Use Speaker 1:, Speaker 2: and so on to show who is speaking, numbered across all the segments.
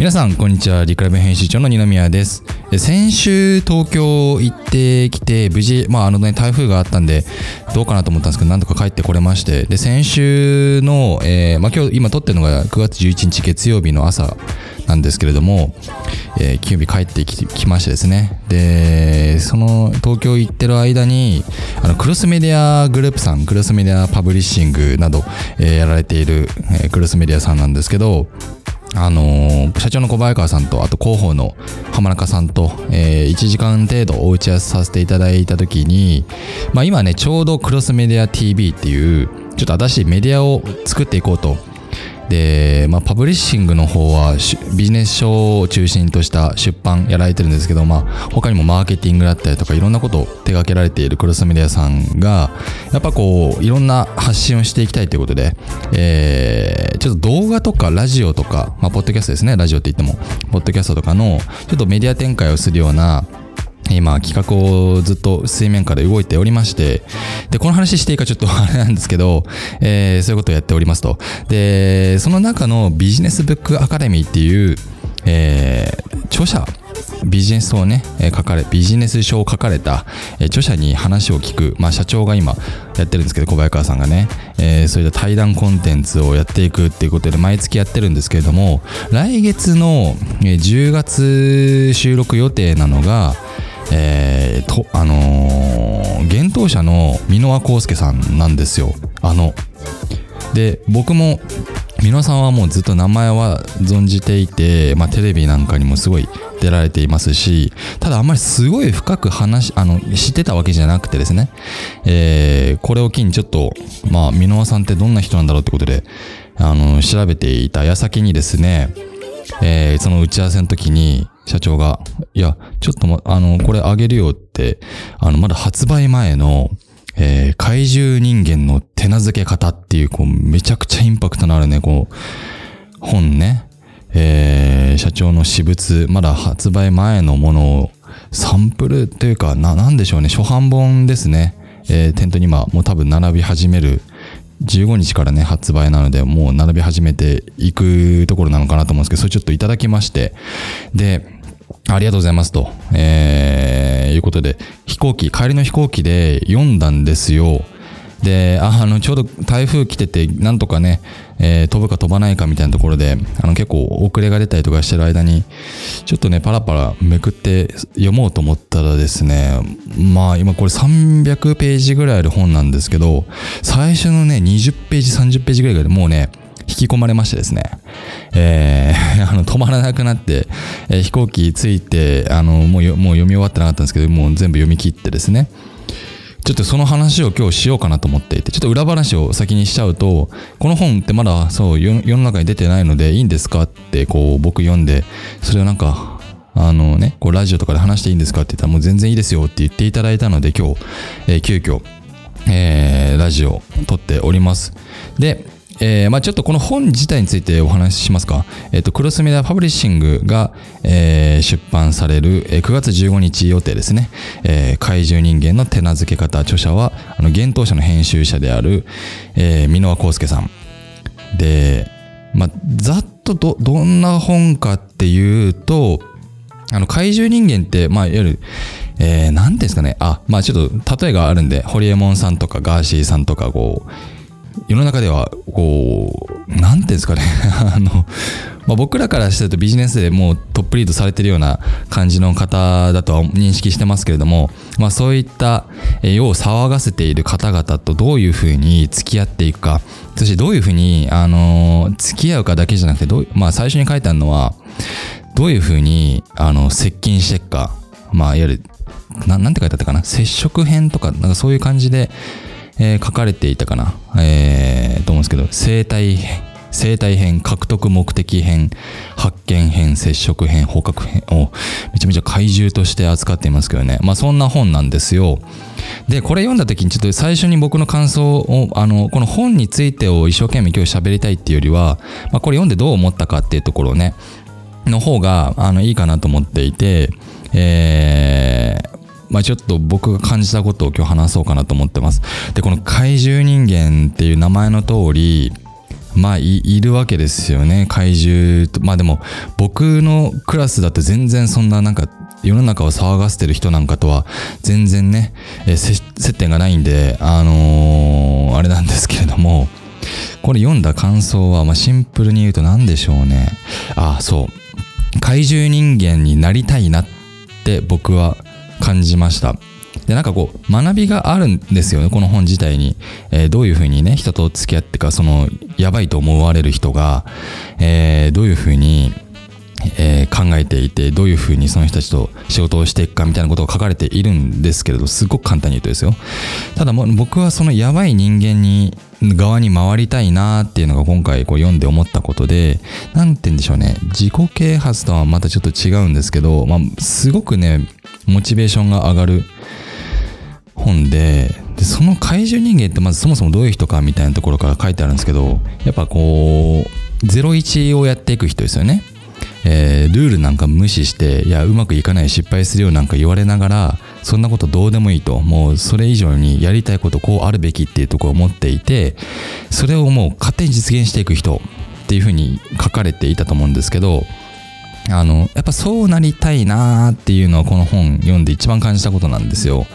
Speaker 1: 皆さんこんにちは。リクラブ編集長の二宮です。先週東京行ってきて無事まああのね台風があったんでどうかなと思ったんですけどなんとか帰ってこれまして。で先週の、えーまあ、今日今撮ってるのが9月11日月曜日の朝なんですけれども、えー、金曜日帰ってきましてですね。でその東京行ってる間にあのクロスメディアグループさんクロスメディアパブリッシングなど、えー、やられている、えー、クロスメディアさんなんですけどあの、社長の小早川さんとあと広報の浜中さんと、えー、1時間程度お打ち合わせさせていただいた時に、まあ、今ねちょうどクロスメディア TV っていうちょっと新しいメディアを作っていこうとで、まあ、パブリッシングの方はビジネス書を中心とした出版やられてるんですけど、まあ、他にもマーケティングだったりとかいろんなことを手掛けられているクロスメディアさんがやっぱこういろんな発信をしていきたいということで、えー、ちょっと動画とかラジオとか、まあ、ポッドキャストですね。ラジオって言ってもポッドキャストとかのちょっとメディア展開をするような今企画をずっと水面下で動いておりましてでこの話していいかちょっとあれなんですけど、えー、そういうことをやっておりますと。でその中のビジネスブックアカデミーっていう、えー、著者ビジネスをね、書かれ、ビジネス書を書かれた、え著者に話を聞く、まあ社長が今やってるんですけど、小早川さんがね、えー、そういった対談コンテンツをやっていくっていうことで毎月やってるんですけれども、来月の10月収録予定なのが、えー、とあのー、幻冬舎の箕輪康介さんなんですよ。あので僕も箕輪さんはもうずっと名前は存じていて、まあ、テレビなんかにもすごい出られていますしただあんまりすごい深く話あの知ってたわけじゃなくてですね、えー、これを機にちょっとまあ箕輪さんってどんな人なんだろうってことであの調べていた矢先にですね、えー、その打ち合わせの時に社長が、いや、ちょっとも、あの、これあげるよって、あの、まだ発売前の、えー、怪獣人間の手なずけ方っていう、こう、めちゃくちゃインパクトのあるね、こう、本ね、えー、社長の私物、まだ発売前のものを、サンプルというか、な、なんでしょうね、初版本ですね。えー、店頭に今、もう多分並び始める15日からね、発売なので、もう並び始めていくところなのかなと思うんですけど、それちょっといただきまして、で、ありがとうございますと、えー、いうことで、飛行機、帰りの飛行機で読んだんですよ。で、あの、ちょうど台風来てて、なんとかね、えー、飛ぶか飛ばないかみたいなところで、あの、結構遅れが出たりとかしてる間に、ちょっとね、パラパラめくって読もうと思ったらですね、まあ、今これ300ページぐらいある本なんですけど、最初のね、20ページ、30ページぐらいでもうね、引き込まれましてですね、えー、あの止まらなくなって、えー、飛行機着いてあのもうもう読み終わってなかったんですけどもう全部読み切ってですねちょっとその話を今日しようかなと思っていてちょっと裏話を先にしちゃうとこの本ってまだそう世の中に出てないのでいいんですかってこう僕読んでそれをなんかあのねこうラジオとかで話していいんですかって言ったらもう全然いいですよって言っていただいたので今日、えー、急遽えー、ラジオを撮っております。で、えーまあ、ちょっとこの本自体についてお話ししますか。えっ、ー、と、クロスメディアパブリッシングが、えー、出版される、えー、9月15日予定ですね。えー、怪獣人間の手なずけ方、著者は、あの、幻冬者の編集者である、えー、箕輪康介さん。で、まあ、ざっとど、どんな本かっていうと、あの、怪獣人間って、まあ、いわゆる、えー、なんですかね。あ、まあちょっと例えがあるんで、ホリエモンさんとかガーシーさんとか、こう、世の中ではこう何ていうんですかね。あの、まあ、僕らからしてるとビジネスでもうトップリードされてるような感じの方だとは認識してますけれども、まあ、そういった世を騒がせている方々とどういうふうに付き合っていくか。そしてどういうふうにあの付き合うかだけじゃなくてどう、まあ、最初に書いてあるのはどういうふうにあの接近していくか。まあいわゆるななんて書いてあったかな。接触編とかなんかそういう感じでえー、書かれていたかな、えー、と思うんですけど生態生態編獲得目的編発見編接触編捕獲編をめちゃめちゃ怪獣として扱っていますけどね。まあそんな本なんですよ。でこれ読んだ時にちょっと最初に僕の感想をあのこの本についてを一生懸命今日喋りたいっていうよりは、まあ、これ読んでどう思ったかっていうところねの方があのいいかなと思っていてえ、まあ、ちょっと僕が感じたことを今日話そうかなと思ってます。で、この怪獣人間っていう名前の通り、まあいいるわけですよね。怪獣とまあでも僕のクラスだと全然そんななんか世の中を騒がせてる人なんかとは全然ね、え接点がないんであのーあれなんですけれどもこれ読んだ感想は、まあ、シンプルに言うと何でしょうね。あそう。怪獣人間になりたいなって僕は感じました。でなんかこう学びがあるんですよねこの本自体に、えーどういうふうにね人と付き合ってかそのやばいと思われる人が、えーどういうふうにえー考えていてどういうふうにその人たちと仕事をしていくかみたいなことが書かれているんですけれどすごく簡単に言うとですよ。ただも僕はそのやばい人間に側に回りたいなっていうのが今回こう読んで思ったことでなんて言うんでしょうね。自己啓発とはまたちょっと違うんですけど、まあ、すごくねモチベーションが上がる本ででその怪獣人間ってまずそもそもどういう人かみたいなところから書いてあるんですけどやっぱこう01をやっていく人ですよね。えールールなんか無視していやうまくいかない失敗するよなんか言われながらそんなことどうでもいいともうそれ以上にやりたいことこうあるべきっていうところを持っていてそれをもう勝手に実現していく人っていうふうに書かれていたと思うんですけどあのやっぱそうなりたいなーっていうのはこの本読んで一番感じたことなんですよ。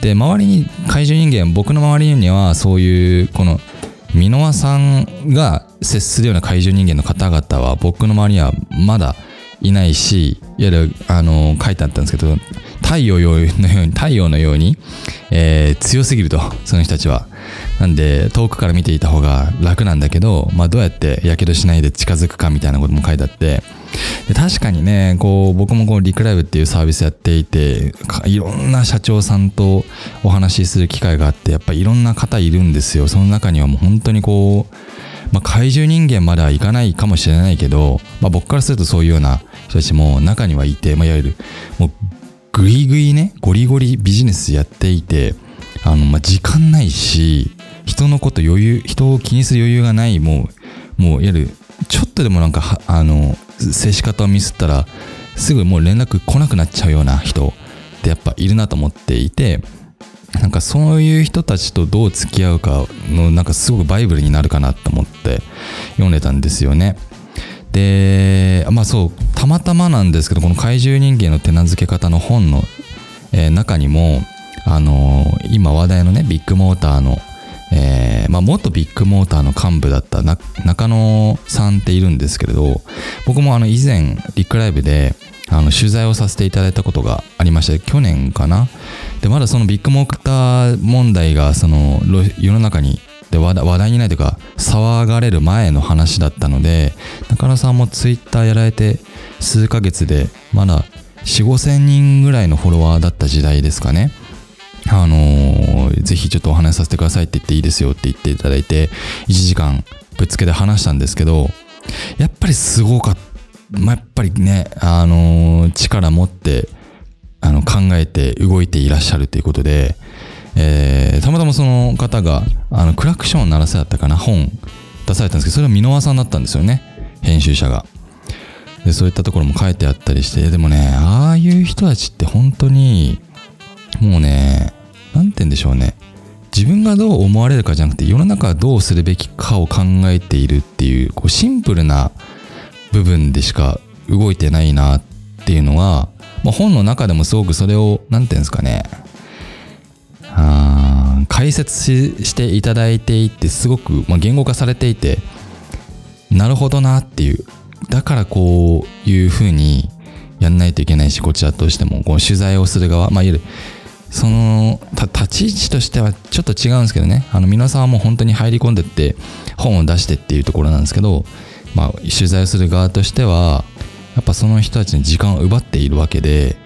Speaker 1: で周りに怪獣人間僕の周りにはそういうこの箕輪さんが接するような怪獣人間の方々は僕の周りにはまだいないしいわゆるあの書いてあったんですけど太陽のように太陽のように、えー強すぎるとその人たちは。なんで遠くから見ていた方が楽なんだけど、まあ、どうやってやけどしないで近づくかみたいなことも書いてあってで確かにねこう僕もこうリクライブっていうサービスやっていていろんな社長さんとお話しする機会があってやっぱいろんな方いるんですよその中にはもう本当にこう、まあ、怪獣人間まではいかないかもしれないけど、まあ、僕からするとそういうような人たちも中にはいて、まあ、いわゆるもうグイグイねゴリゴリビジネスやっていてあの、まあ、時間ないし人のこと余裕人を気にする余裕がないもうもういわゆるちょっとでもなんかあの接し方をミスったらすぐもう連絡来なくなっちゃうような人ってやっぱいるなと思っていてなんかそういう人たちとどう付き合うかのなんかすごくバイブルになるかなと思って読んでたんですよね。でまあそうたまたまなんですけどこの怪獣人間の手なずけ方の本の、えー中にもあのー今話題のねビッグモーターの、えーまあ、元ビッグモーターの幹部だった中野さんっているんですけれど僕もあの以前リックライブであの取材をさせていただいたことがありまして去年かな。でまだそのビッグモーター問題がその世の中にで話題にないというか騒がれる前の話だったので中野さんもツイッターやられて数ヶ月でまだ4 5千人ぐらいのフォロワーだった時代ですかね。あのーぜひちょっとお話しさせてくださいって言っていいですよって言っていただいて1時間ぶっつけで話したんですけどやっぱりすごかった、まあ、やっぱりね、あのー力持ってあの考えて動いていらっしゃるということで、えーたまたまその方があのクラクション鳴らせだったかな本出されたんですけどそれは箕輪さんだったんですよね編集者が。でそういったところも書いてあったりしてでもねああいう人たちって本当にもうね何て言うんでしょうね自分がどう思われるかじゃなくて世の中はどうするべきかを考えているっていうこうシンプルな部分でしか動いてないなっていうのは、まあ、本の中でもすごくそれを何て言うんですかねあ解説していただいていてすごく、まあ、言語化されていてなるほどなっていう。だからこういうふうにやんないといけないしこちらとしてもこう取材をする側まあいわゆるその立ち位置としてはちょっと違うんですけどね。あの皆さんはもう本当に入り込んでって本を出してっていうところなんですけど、まあ、取材をする側としてはやっぱその人たちに時間を奪っているわけで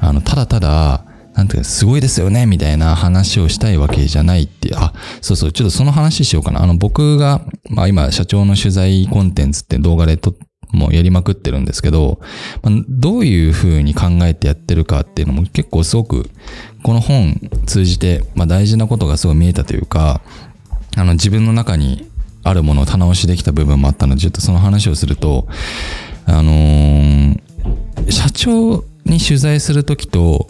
Speaker 1: あのただただなんていうかすごいですよねみたいな話をしたいわけじゃないって。あそうそうちょっとその話しようかな。あの僕が、まあ、今社長の取材コンテンツって動画でともうやりまくってるんですけど、ま、どういうふうに考えてやってるかっていうのも結構すごくこの本通じて、まあ、大事なことがすごい見えたというかあの自分の中にあるものを棚押しできた部分もあったのでちょっとその話をするとあのー社長に取材する時と、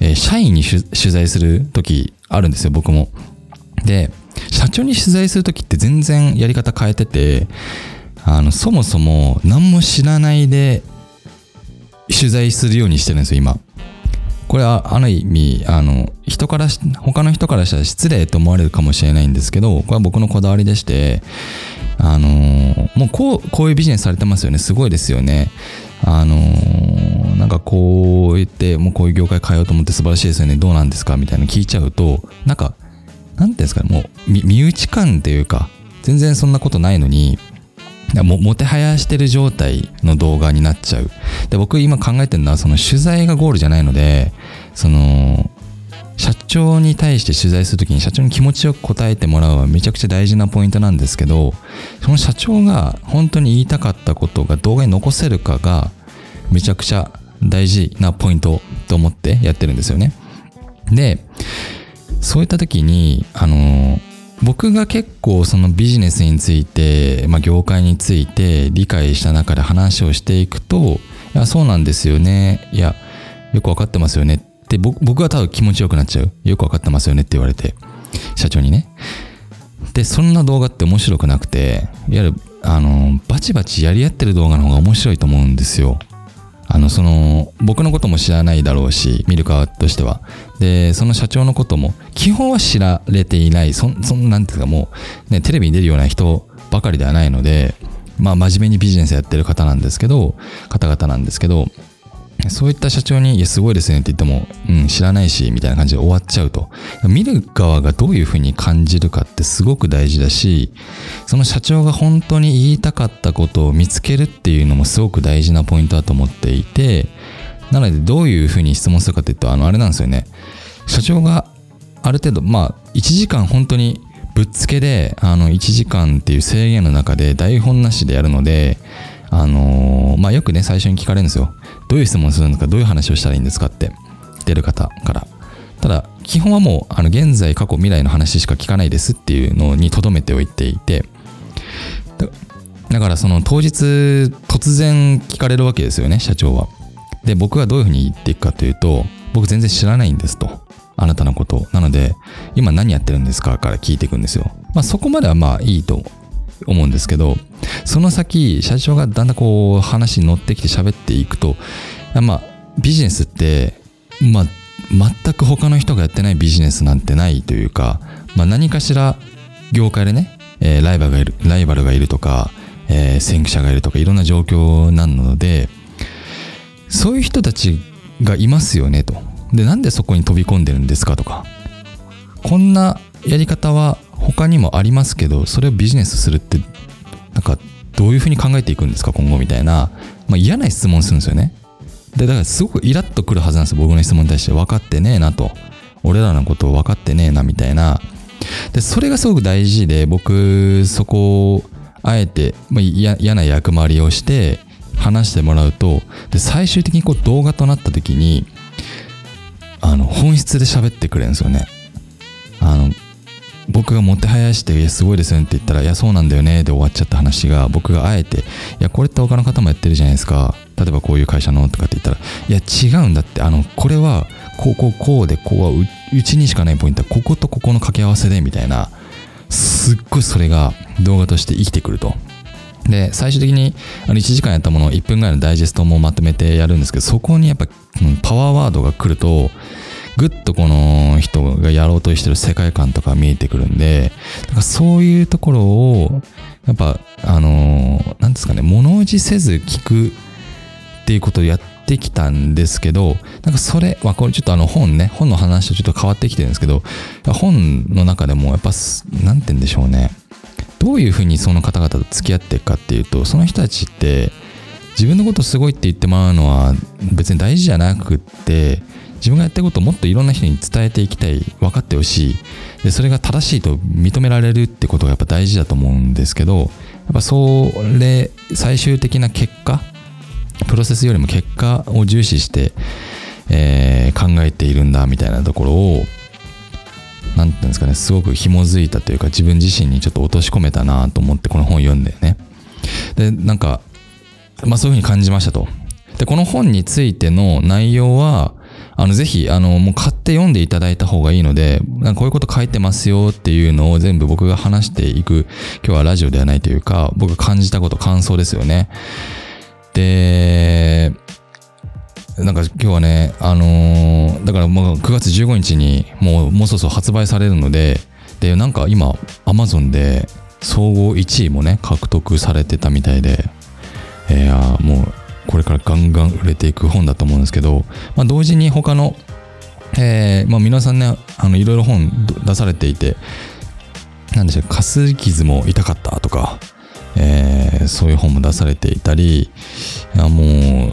Speaker 1: えー社員に取材する時あるんですよ僕も。で社長に取材する時って全然やり方変えててあのそもそも何も知らないで取材するようにしてるんですよ今。これはある意味あの人から他の人からしたら失礼と思われるかもしれないんですけどこれは僕のこだわりでしてあのもうこうこういうビジネスされてますよね。すごいですよね。あのなんかこう言ってもうこういう業界変えようと思って素晴らしいですよねどうなんですかみたいな聞いちゃうとなんかなんていうんですかねもう身内感っていうか全然そんなことないのにももてはやしてる状態の動画になっちゃう。で、僕今考えてるのは、その取材がゴールじゃないので、その、社長に対して取材するときに社長に気持ちよく答えてもらうはめちゃくちゃ大事なポイントなんですけど、その社長が本当に言いたかったことが動画に残せるかがめちゃくちゃ大事なポイントと思ってやってるんですよね。で、そういった時に、あの、僕が結構そのビジネスについて、まあ、業界について理解した中で話をしていくと、いや、そうなんですよね。いや、よくわかってますよねって僕、僕は多分気持ちよくなっちゃう。よくわかってますよねって言われて、社長にね。で、そんな動画って面白くなくて、いわゆる、あの、バチバチやり合ってる動画の方が面白いと思うんですよ。あの、その、僕のことも知らないだろうし、見る側としては。で、その社長のことも、基本は知られていない、そん、そんなんていうかもう、ね、テレビに出るような人ばかりではないので、まあ、真面目にビジネスやってる方なんですけど、方々なんですけど、そういった社長に、いや、すごいですねって言っても、うん、知らないし、みたいな感じで終わっちゃうと。見る側がどういうふうに感じるかってすごく大事だし、その社長が本当に言いたかったことを見つけるっていうのもすごく大事なポイントだと思っていて、なのでどういうふうに質問するかっていうと、あの、あれなんですよね。社長がある程度、まあ、1時間本当にぶっつけで、あの、1時間っていう制限の中で台本なしでやるので、あのー、まあ、よくね、最初に聞かれるんですよ。どういう質問するのか、どういう話をしたらいいんですかって、出る方から。ただ、基本はもう、あの、現在、過去、未来の話しか聞かないですっていうのに留めておいていて、だからその当日突然聞かれるわけですよね、社長は。で、僕はどういうふうに言っていくかというと、僕全然知らないんですと。あなたのこと。なので、今何やってるんですかから聞いていくんですよ。まあそこまではまあいいと思うんですけど、その先、社長がだんだんこう話に乗ってきて喋っていくと、まあ、ビジネスって、まあ、全く他の人がやってないビジネスなんてないというか、まあ、何かしら業界でね、えー、ライバルがいる、ライバルがいるとか、えー、先駆者がいるとか、いろんな状況なので、そういう人たちがいますよねと。で、なんでそこに飛び込んでるんですかとか。こんなやり方は他にもありますけど、それをビジネスするって、なんか、どういうふうに考えていくんですか、今後みたいな、まあ、嫌な質問するんですよね。で、だからすごくイラッとくるはずなんですよ、僕の質問に対して。分かってねえなと。俺らのことを分かってねえな、みたいな。で、それがすごく大事で、僕、そこを、あえて、まあ、嫌な役回りをして、話してもらうと、で、最終的にこう動画となった時に、あの、本質で喋ってくれるんですよね。あの、僕がもてはやして、いや、すごいですよねって言ったら、いや、そうなんだよね、で終わっちゃった話が、僕があえて、いや、これって他の方もやってるじゃないですか。例えばこういう会社のとかって言ったら、いや、違うんだって、あの、これは、こう、こう、こうで、こうはう、ちにしかないポイントは、こことここの掛け合わせで、みたいな、すっごいそれが動画として生きてくると。で、最終的にあの1時間やったものを1分ぐらいのダイジェストもまとめてやるんですけど、そこにやっぱパワーワードが来ると、ぐっとこの人がやろうとしてる世界観とか見えてくるんで、だからそういうところを、やっぱ、あのー、なんですかね、物おじせず聞くっていうことをやってきたんですけど、なんかそれ、まあこれちょっとあの本ね、本の話とちょっと変わってきてるんですけど、本の中でもやっぱ、なんて言うんでしょうね。どういうふうにその方々と付き合っていくかっていうと、その人たちって、自分のことすごいって言ってもらうのは別に大事じゃなくって、自分がやってることをもっといろんな人に伝えていきたい分かってほしい。でそれが正しいと認められるってことがやっぱ大事だと思うんですけどやっぱそれ最終的な結果プロセスよりも結果を重視して、えー、考えているんだみたいなところを何て言うんですかねすごく紐づいたというか自分自身にちょっと落とし込めたなと思ってこの本を読んでね。でなんかまあそういうふうに感じましたと。でこの本についての内容はあの、ぜひ、あの、もう買って読んでいただいた方がいいので、なんかこういうこと書いてますよっていうのを全部僕が話していく、今日はラジオではないというか、僕が感じたこと、感想ですよね。で、なんか今日はね、あのーだからもう9月15日にもうもうそろそろ発売されるので、で、なんか今、Amazon で総合1位もね、獲得されてたみたいで、えーあーもうこれからガンガン売れていく本だと思うんですけど、まあ、同時に他の、えーまあ、皆さんね、あのいろいろ本出されていて、なんでしょう、かすり傷も痛かったとか、えーそういう本も出されていたり、いやもう、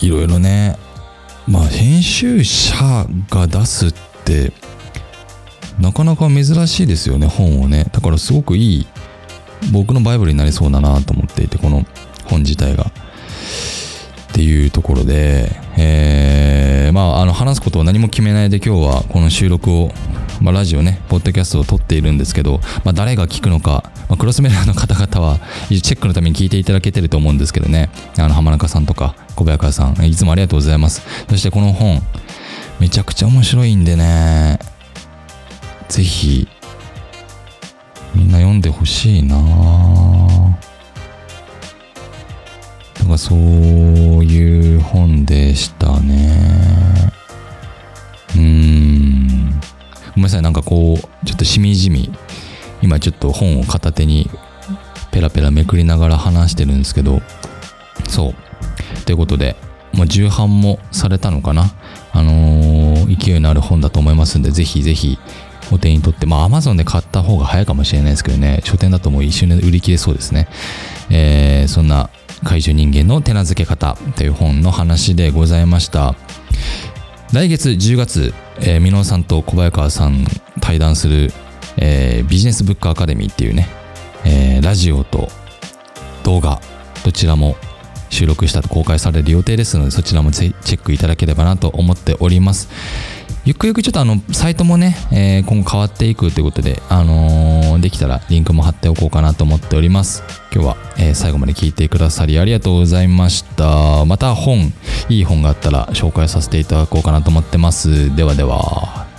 Speaker 1: いろいろね、まあ、編集者が出すって、なかなか珍しいですよね、本をね。だからすごくいい、僕のバイブルになりそうだなと思っていて、この本自体が。っていうところで、えーまあ、あの話すことを何も決めないで今日はこの収録を、まあ、ラジオね、ポッドキャストを撮っているんですけど、まあ、誰が聞くのか、まあ、クロスメーラーの方々はチェックのために聞いていただけてると思うんですけどね、あの浜中さんとか小早川さん、いつもありがとうございます。そしてこの本、めちゃくちゃ面白いんでね、ぜひ、みんな読んでほしいな。ぁかそういう本でしたね。うん。ごめんなさい、なんかこう、ちょっとしみじみ、今ちょっと本を片手にペラペラめくりながら話してるんですけど、そう。ということで、もう重版もされたのかな？あのー勢いのある本だと思いますんで、ぜひぜひお手に取って、まあ Amazon で買った方が早いかもしれないですけどね、書店だともう一瞬で売り切れそうですね。えーそんな怪獣人間の手なずけ方という本の話でございました。来月10月、えー、箕輪さんと小早川さん対談する、えービジネスブックアカデミーっていうね、えーラジオと動画、どちらも収録したと公開される予定ですので、そちらもぜチェックいただければなと思っております。ゆくゆくちょっとあの、サイトもね、えー今後変わっていくということで、あのーできたらリンクも貼っておこうかなと思っております。今日は、えー最後まで聞いてくださりありがとうございました。また本、いい本があったら紹介させていただこうかなと思ってます。ではでは。